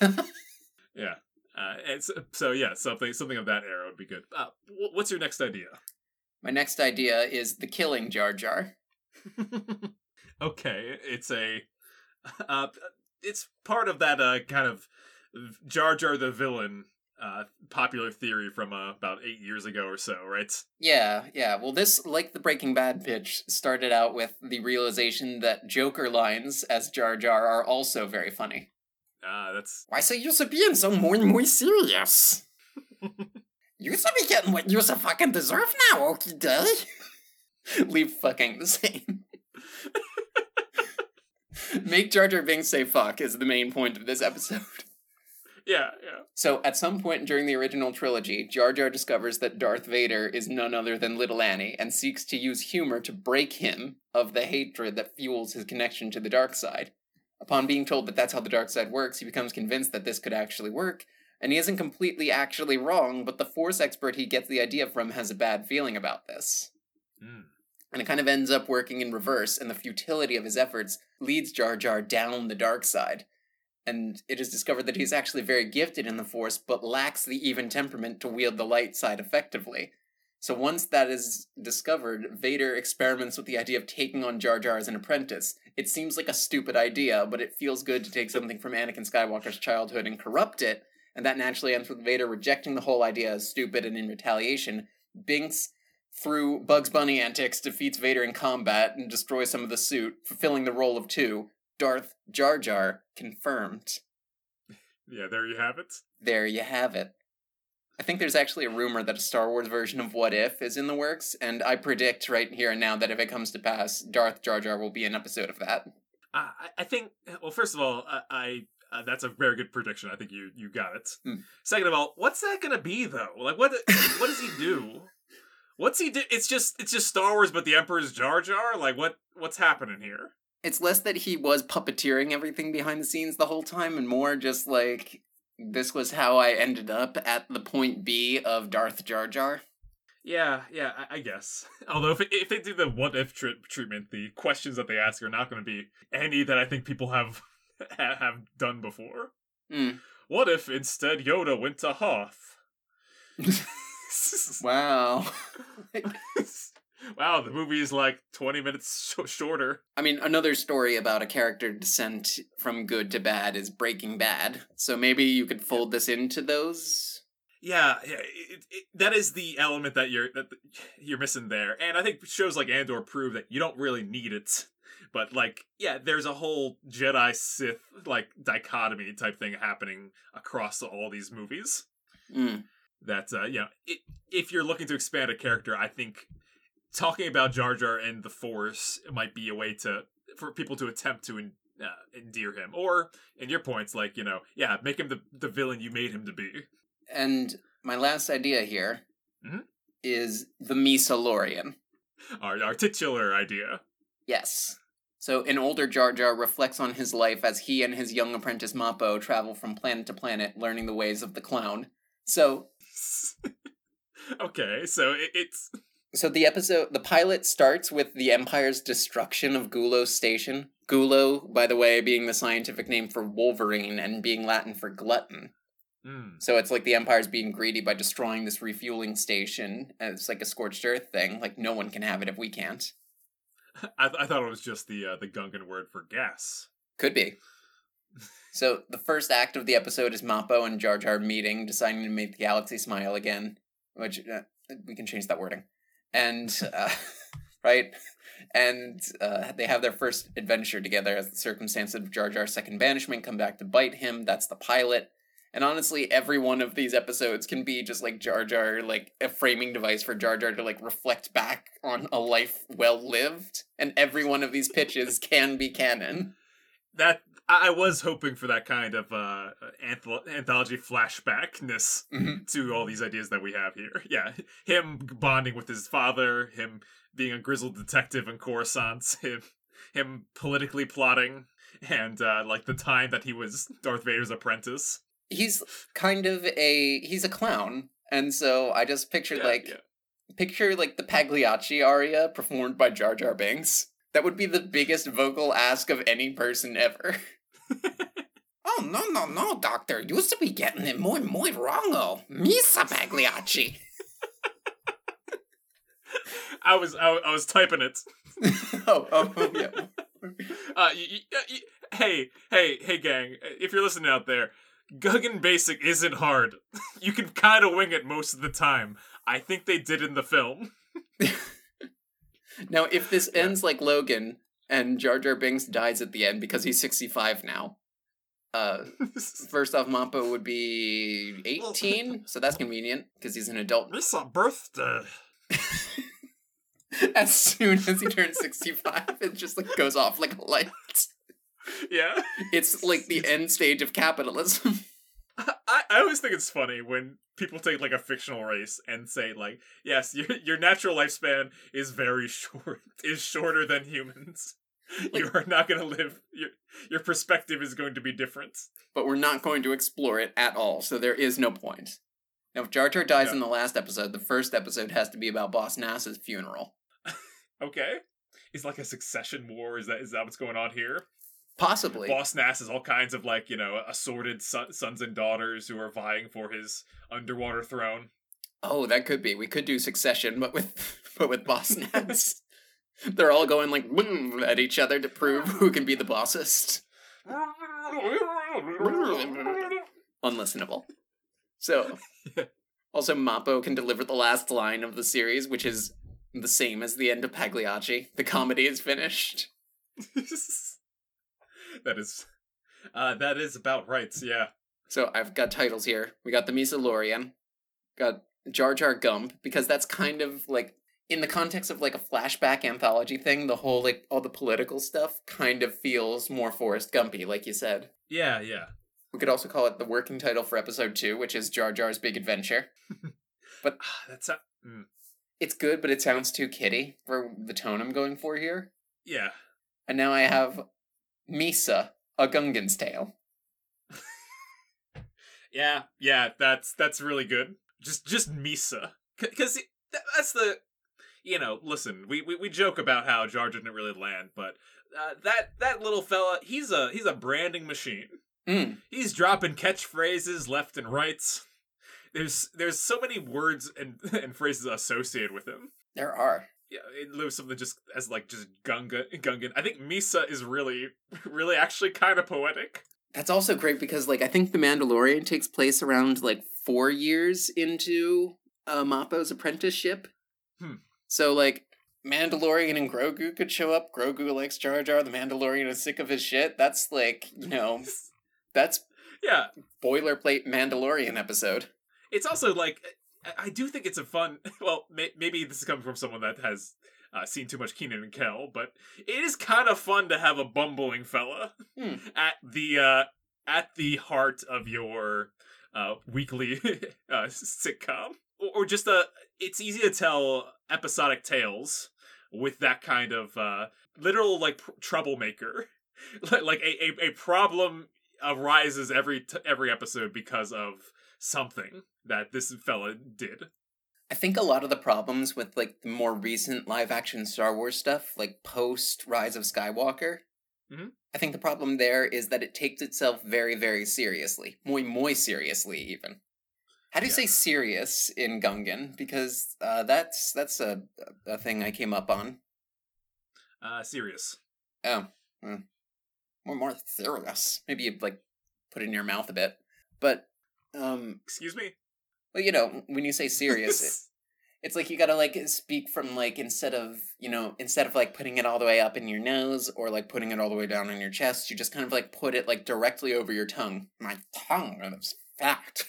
yeah. Uh, and so, so yeah, something something of that era would be good. Uh, wh- what's your next idea? My next idea is the killing Jar Jar. okay, it's a uh, it's part of that uh, kind of Jar Jar the villain uh, popular theory from uh, about eight years ago or so, right? Yeah, yeah. Well, this, like the Breaking Bad pitch, started out with the realization that Joker lines as Jar Jar are also very funny. Uh, that's Why so you're being so more and more serious? you should be getting what you so fucking deserve now, okay, day? Leave fucking the same. Make Jar Jar Binks say fuck is the main point of this episode. Yeah, yeah. So, at some point during the original trilogy, Jar Jar discovers that Darth Vader is none other than Little Annie and seeks to use humor to break him of the hatred that fuels his connection to the dark side. Upon being told that that's how the dark side works, he becomes convinced that this could actually work, and he isn't completely actually wrong, but the Force expert he gets the idea from has a bad feeling about this. Mm. And it kind of ends up working in reverse, and the futility of his efforts leads Jar Jar down the dark side. And it is discovered that he's actually very gifted in the Force, but lacks the even temperament to wield the light side effectively. So once that is discovered, Vader experiments with the idea of taking on Jar Jar as an apprentice. It seems like a stupid idea, but it feels good to take something from Anakin Skywalker's childhood and corrupt it, and that naturally ends with Vader rejecting the whole idea as stupid and in retaliation. Binks through Bugs Bunny antics, defeats Vader in combat and destroys some of the suit, fulfilling the role of two. Darth Jar Jar confirmed. Yeah, there you have it. There you have it. I think there's actually a rumor that a Star Wars version of What If is in the works, and I predict right here and now that if it comes to pass, Darth Jar Jar will be an episode of that. Uh, I, I think. Well, first of all, I, I uh, that's a very good prediction. I think you you got it. Hmm. Second of all, what's that gonna be though? Like, what what does he do? What's he do? It's just it's just Star Wars, but the Emperor's Jar Jar. Like, what what's happening here? It's less that he was puppeteering everything behind the scenes the whole time, and more just like this was how I ended up at the point B of Darth Jar Jar. Yeah, yeah, I, I guess. Although if if they do the what if tri- treatment, the questions that they ask are not going to be any that I think people have have done before. Mm. What if instead Yoda went to Hoth? Wow. Wow, the movie is like twenty minutes sh- shorter. I mean, another story about a character descent from good to bad is Breaking Bad. So maybe you could fold this into those. Yeah, yeah, it, it, that is the element that you're that you're missing there, and I think shows like Andor prove that you don't really need it. But like, yeah, there's a whole Jedi Sith like dichotomy type thing happening across all these movies. Mm. That uh, you know, it, if you're looking to expand a character, I think talking about Jar Jar and the Force might be a way to for people to attempt to en, uh, endear him, or in your points, like you know, yeah, make him the the villain you made him to be. And my last idea here is Mhm. the Meesa-lorian. Our our titular idea. Yes. So, an older Jar Jar reflects on his life as he and his young apprentice Mappo travel from planet to planet, learning the ways of the clown. So, okay, so it, it's so the episode, the pilot starts with the Empire's destruction of Gulo Station. Gulo, by the way, being the scientific name for Wolverine and being Latin for glutton. mm, So it's like the Empire's being greedy by destroying this refueling station. And it's like a scorched earth thing. Like no one can have it if we can't. I, th- I thought it was just the uh, the Gungan word for gas. Could be. So the first act of the episode is Mappo and Jar Jar meeting, deciding to make the galaxy smile again. Which uh, we can change that wording, and uh, right, and uh, they have their first adventure together as the circumstances of Jar Jar's second banishment come back to bite him. That's the pilot. And honestly, every one of these episodes can be just like Jar Jar, like a framing device for Jar Jar to like reflect back on a life well lived. And every one of these pitches can be canon. That I was hoping for that kind of uh, antholo- anthology flashbackness Mhm. to all these ideas that we have here. Yeah, him bonding with his father, him being a grizzled detective in Coruscant, him him politically plotting, and uh, like the time that he was Darth Vader's apprentice. he's kind of a he's a clown and so i just pictured Yeah, like yeah. picture like the pagliacci aria performed by jar jar binks that would be the biggest vocal ask of any person ever oh no no no doctor you used to be getting it muy muy wrongo misa pagliacci I was I, I was typing it. oh, oh yeah Uh, hey, hey, hey, gang! If you're listening out there, Guggen Basic isn't hard. you can kind of wing it most of the time. I think they did in the film. now if this ends like logan and jar jar binks dies at the end because he's 65 now uh First off, Mampa would be 18, so that's convenient because he's an adult. It's a birthday. As soon as he turns 65, it just like goes off like a light. Yeah. It's like the end stage of capitalism. I, I always think it's funny when people take like a fictional race and say like, yes, your your natural lifespan is very short, is shorter than humans. you are not going to live. Your your perspective is going to be different. but we're not going to explore it at all, so there is no point. Now, if Jar Jar dies Yeah. in the last episode, the first episode has to be about Boss Nass's funeral. Okay. Is like a succession war. Is that is that what's going on here? Possibly. Boss Nass has all kinds of like you know assorted son- sons and daughters who are vying for his underwater throne. Oh, that could be. We could do Succession, but with but with Boss Nass. They're all going like at each other to prove who can be the bossest. Unlistenable. So, also Mappo can deliver the last line of the series, which is the same as the end of Pagliacci. The comedy is finished. that is, uh, that is about right. Yeah. So I've got titles here. We got the Meesa-lorian, got Jar Jar Gump, because that's kind of like in the context of like a flashback anthology thing, the whole like all the political stuff kind of feels more Forrest Gumpy, like you said. Yeah, yeah. We could also call it the working title for episode two, which is Jar Jar's Big Adventure. but That's a, mm, It's good, but it sounds too kiddie for the tone I'm going for here. yeah. And now I have Misa, a Gungan's Tale. Yeah, yeah, that's that's really good. Just just Misa, because that's the, you know, listen, we, we we joke about how Jar Jar didn't really land, but uh, that that little fella, he's a he's a branding machine. Mm. He's dropping catchphrases left and right. There's there's so many words and and phrases associated with him. There are. Yeah, in lieu of something just as like just Gunga Gungan. I think Misa is really really actually kind of poetic. That's also great because like I think The Mandalorian takes place around like four years into uh, Mappo's apprenticeship. Hmm. So like Mandalorian and Grogu could show up. Grogu likes Jar Jar. The Mandalorian is sick of his shit. That's like you know, that's Yeah, boilerplate Mandalorian episode. it's also like I- do think it's a fun. Well, may, maybe this is coming from someone that has uh, seen too much Kenan and Kel, but it is kind of fun to have a bumbling fella Hmm. at the uh, at the heart of your uh, weekly uh, sitcom, or, or just a. It's easy to tell episodic tales with that kind of uh, literal like pr- troublemaker, like a, a, a problem arises every t- every episode because of something that this fella did. I think a lot of the problems with like the more recent live action Star Wars stuff, like post Rise of Skywalker, Mhm. I think the problem there is that it takes itself very, very seriously. Muy, muy seriously, even. How do you Yeah. say serious in Gungan? Because uh, that's that's a a thing I came up on. Uh, serious. Oh, hmm. more more serious. Maybe you like put it in your mouth a bit, but um, Excuse me. well, you know, when you say serious, it, it's like you gotta like speak from like instead of you know instead of like putting it all the way up in your nose or like putting it all the way down in your chest you just kind of like put it like directly over your tongue my tongue is fat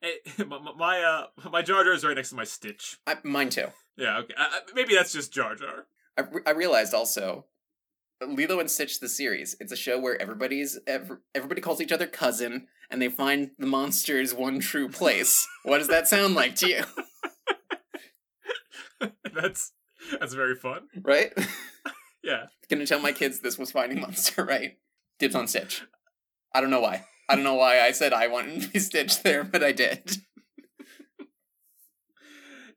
Hey, my, my uh my Jar Jar is right next to my Stitch. I, mine too Yeah, okay. Uh, maybe that's just Jar Jar. I, re- I realized also Lilo and Stitch the series it's a show where everybody's ev- everybody calls each other cousin and they find the monster's one true place what does that sound like to you that's that's very fun. right Yeah. Gonna tell my kids this was Finding Monster, right? Dibs on Stitch. I don't know why. I don't know why I said I wanted to be Stitch there, but I did.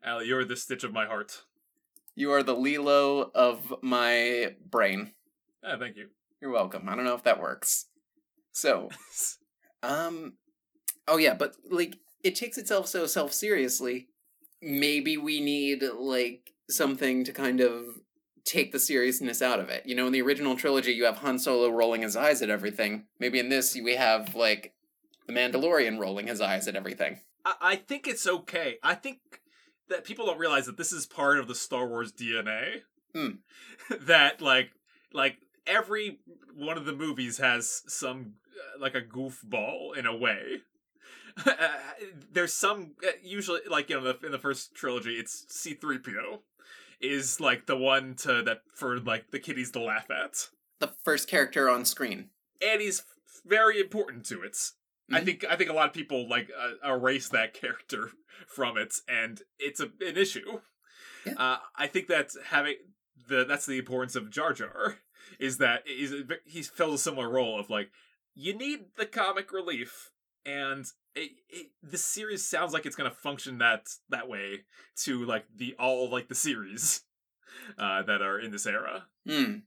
Allie, you're the Stitch of my heart. You are the Lilo of my brain. Ah, thank you. You're welcome. I don't know if that works. So, um, oh yeah, but like it takes itself so self seriously. Maybe we need like something to kind of take the seriousness out of it. You know, in the original trilogy, you have Han Solo rolling his eyes at everything. Maybe in this, we have like the Mandalorian rolling his eyes at everything. I, I think it's okay. I think that people don't realize that this is part of the Star Wars DNA. Hmm. that like like every one of the movies has some uh, like a goofball in a way. Uh, there's some uh, usually like you know the, in the first trilogy it's C3PO is like the one to that for like the kiddies to laugh at. The first character on screen. And he's very important to it. I Mhm. think I think a lot of people like uh, erase that character from it, and it's a, an issue. Yeah. Uh, I think that having the that's the importance of Jar Jar is that is he fills a similar role of like you need the comic relief, and it, it, the series sounds like it's gonna function that that way to like the all like the series uh, that are in this era. Hmm.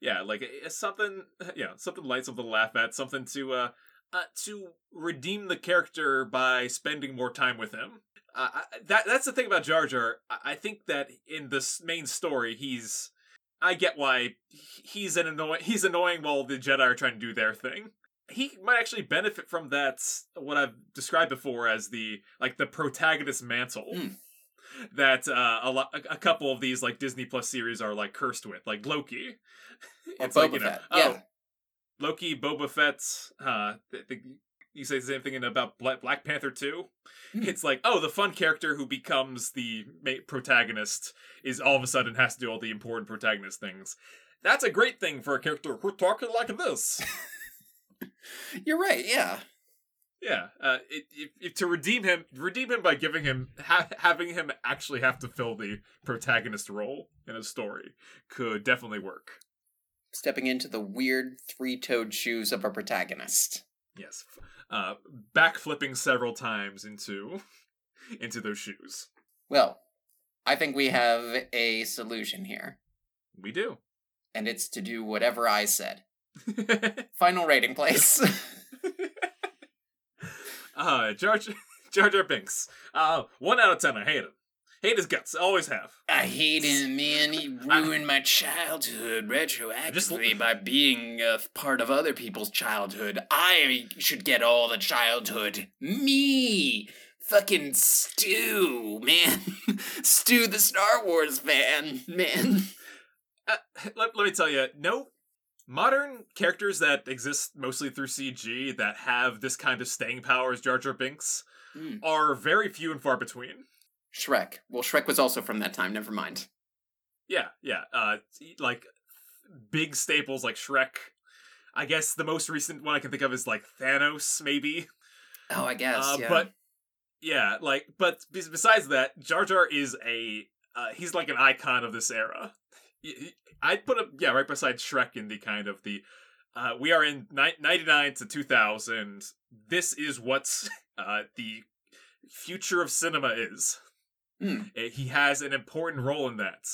yeah like it's something yeah something light something to laugh at something to uh, uh to redeem the character by spending more time with him. Uh, I, that that's the thing about jar jar. I, I think that in this main story he's i get why he's an annoying he's annoying while the jedi are trying to do their thing he might actually benefit from that what i've described before as the like the protagonist mantle Hmm. that uh, a, lo- a couple of these like disney plus series are like cursed with like loki it's like, Boba you know, Fett. oh, Yeah. Loki, Boba Fett. Uh, th- th- you say the same thing in about Black, Panther 2. Hmm. It's like, oh, the fun character who becomes the protagonist is all of a sudden has to do all the important protagonist things. That's a great thing for a character who's talking like this. You're right. Yeah. yeah, uh, it, it, it- to redeem him, redeem him by giving him ha- having him actually have to fill the protagonist role in a story could definitely work. Stepping into the weird three-toed shoes of a protagonist. Yes, uh, backflipping several times into into those shoes. Well, I think we have a solution here, We do. and it's to do whatever I said. Final rating, please. uh, George, Jar, Jar Jar Binks. Uh, one out of ten. I hate him. Hate his guts. Always have. I hate him, man. He ruined my childhood retroactively Just- by being a part of other people's childhood. I should get all the childhood. Me! Fucking Stew, man. Stew, the Star Wars fan, man. Uh, let, let me tell you, no modern characters that exist mostly through CG that have this kind of staying power as Jar Jar Binks Hmm. are very few and far between. Shrek. Well, Shrek was also from that time, never mind. Yeah, yeah. Uh, like big staples like Shrek. I guess the most recent one I can think of is like Thanos, maybe. Oh, I guess, Uh, yeah. But yeah, like, but besides that, Jar Jar is a uh, he's like an icon of this era. I'd put him yeah right beside Shrek in the kind of the uh, we are in ni- ninety nine to two thousand. This is what's uh, the future of cinema is. Uh, He has an important role in that,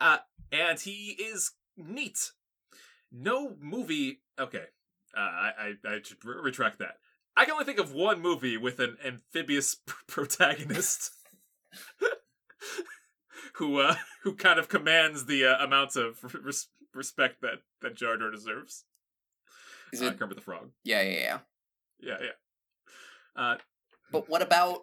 uh, and he is neat. No movie. Okay, uh, I I, I should re- retract that. I can only think of one movie with an amphibious protagonist who uh, who kind of commands the uh, amounts of res- respect that that Jar Jar deserves. Is uh, it? Kermit the Frog. Yeah, yeah, yeah. Yeah, yeah. Uh, But what about?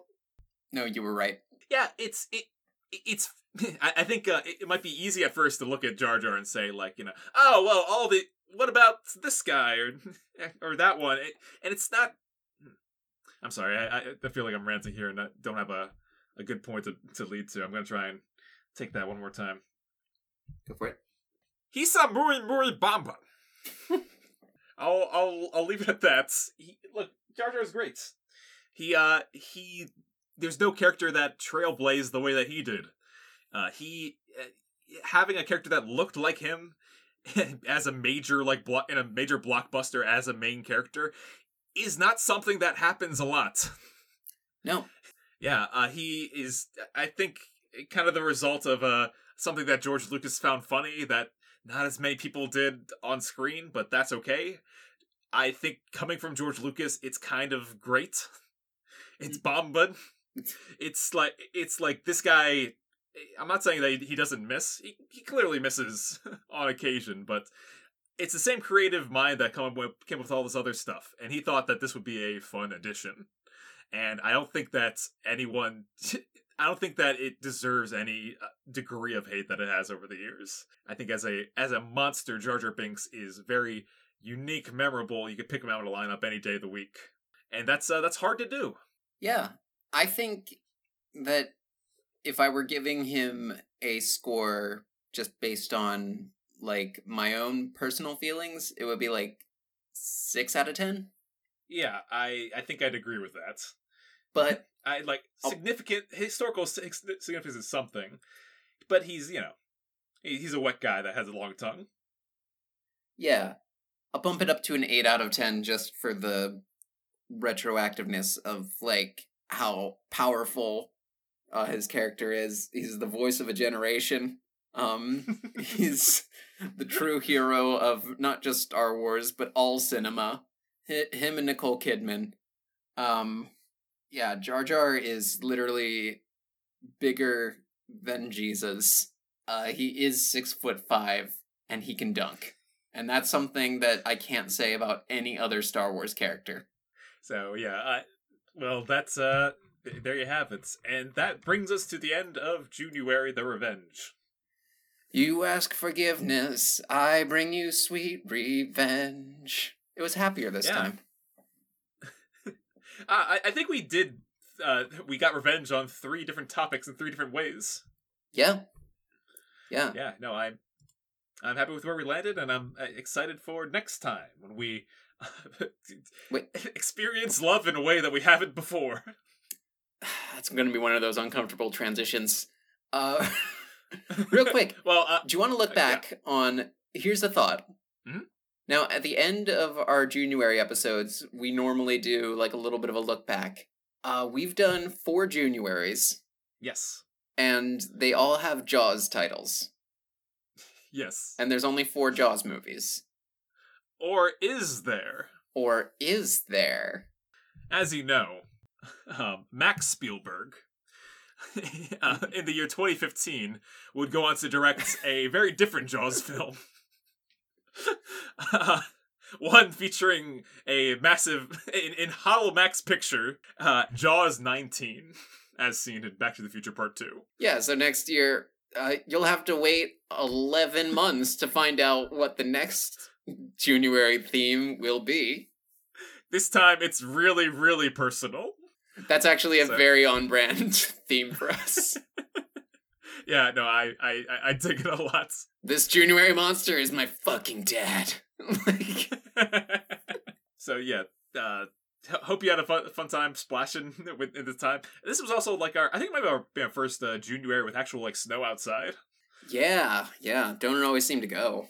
No, you were right. yeah, it's it it's. I, I think uh, it, it might be easy at first to look at Jar Jar and say like you know oh well all the what about this guy or or that one it, and it's not. I'm sorry, I, I I feel like I'm ranting here and I don't have a a good point to to lead to. I'm gonna try and take that one more time. Go for it. He's a muy muy bombad. I'll I'll I'll leave it at that. He, look, Jar is great. He uh he there's no character that trailblazed the way that he did. Uh he uh, having a character that looked like him as a major like blo- in a major blockbuster as a main character is not something that happens a lot. No. Yeah, uh, he is. I think kind of the result of uh something that George Lucas found funny that not as many people did on screen, but that's okay. I think coming from George Lucas, it's kind of great. It's bombad. It's like it's like this guy. I'm not saying that he doesn't miss. He, he clearly misses on occasion, but it's the same creative mind that come up with, came up with all this other stuff, and he thought that this would be a fun addition and I don't think that anyone. I don't think that it deserves any uh, degree of hate that it has over the years. I think as a as a monster, Jar Jar Binks is very unique, memorable. You could pick him out in a lineup any day of the week, and that's uh, that's hard to do. Yeah, I think that if I were giving him a score just based on like my own personal feelings, it would be like six out of ten. Yeah, I I think I'd agree with that. But I like Oh. significant historical significance is something, but he's you know he's a wet guy that has a long tongue. yeah, I'll bump it up to an eight out of ten just for the retroactiveness of like how powerful uh, his character is. He's the voice of a generation. Um, he's the true hero of not just Star Wars but all cinema. Hi- him and Nicole Kidman. Um, yeah, Jar Jar is literally bigger than Jesus. Uh, he is six foot five and he can dunk, and that's something that I can't say about any other Star Wars character. So yeah, I, well that's uh there you have it, and that brings us to the end of January the Revenge. You ask forgiveness, I bring you sweet revenge. It was happier this Yeah. time. Uh, I I think we did. Uh, we got revenge on three different topics in three different ways. Yeah. Yeah. Yeah, no, I'm I'm happy with where we landed, and I'm uh, excited for next time when we Wait. experience love in a way that we haven't before. That's going to be one of those uncomfortable transitions. Uh, real quick, well, uh, do you want to look Uh, yeah. back on? Here's the thought. Mhm. Now, at the end of our January episodes, we normally do like a little bit of a look back. Uh, we've done four Januaries, Yes. and they all have Jaws titles. Yes. And there's only four Jaws movies. Or is there? Or is there? As you know, um, Max Spielberg, uh, in the year 2015, would go on to direct a very different Jaws film. Uh, one featuring a massive, in, in Holomax picture, uh, Jaws 19, as seen in Back to the Future Part 2. Yeah, so next year, uh, you'll have to wait 11 months to find out what the next January theme will be. This time it's really, really personal. That's actually a So- very on brand theme for us. Yeah, no, I, I, I- I dig it a lot. This January monster is my fucking dad. like, so yeah, uh, hope you had a fun, fun time splashing with in this time. This was also like our, I think it might be our, our first uh, January with actual like snow outside. yeah, yeah, don't always seem to go,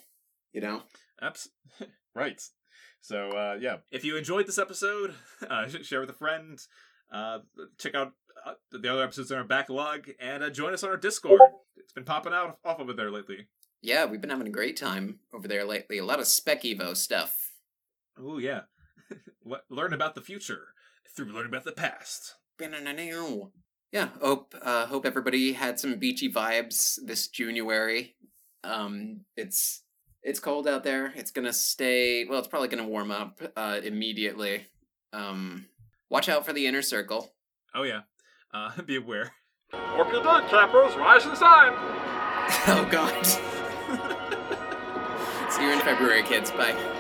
you know? Abs- right. So uh, yeah, if you enjoyed this episode, uh, share with a friend. Uh, check out uh, the other episodes in our backlog, and uh, join us on our Discord. It's been popping out off of it there lately. Yeah, we've been having a great time over there lately. A lot of Spec Evo stuff. Oh yeah, Le- learn about the future through learning about the past. Yeah, hope uh, hope everybody had some beachy vibes this January. Um, it's it's cold out there. It's gonna stay. Well, it's probably gonna warm up uh, immediately. Um, watch out for the inner circle. Oh yeah, uh, be aware. Hope you're done, cappers. Rise and shine. Oh God. See you in February, kids. Bye.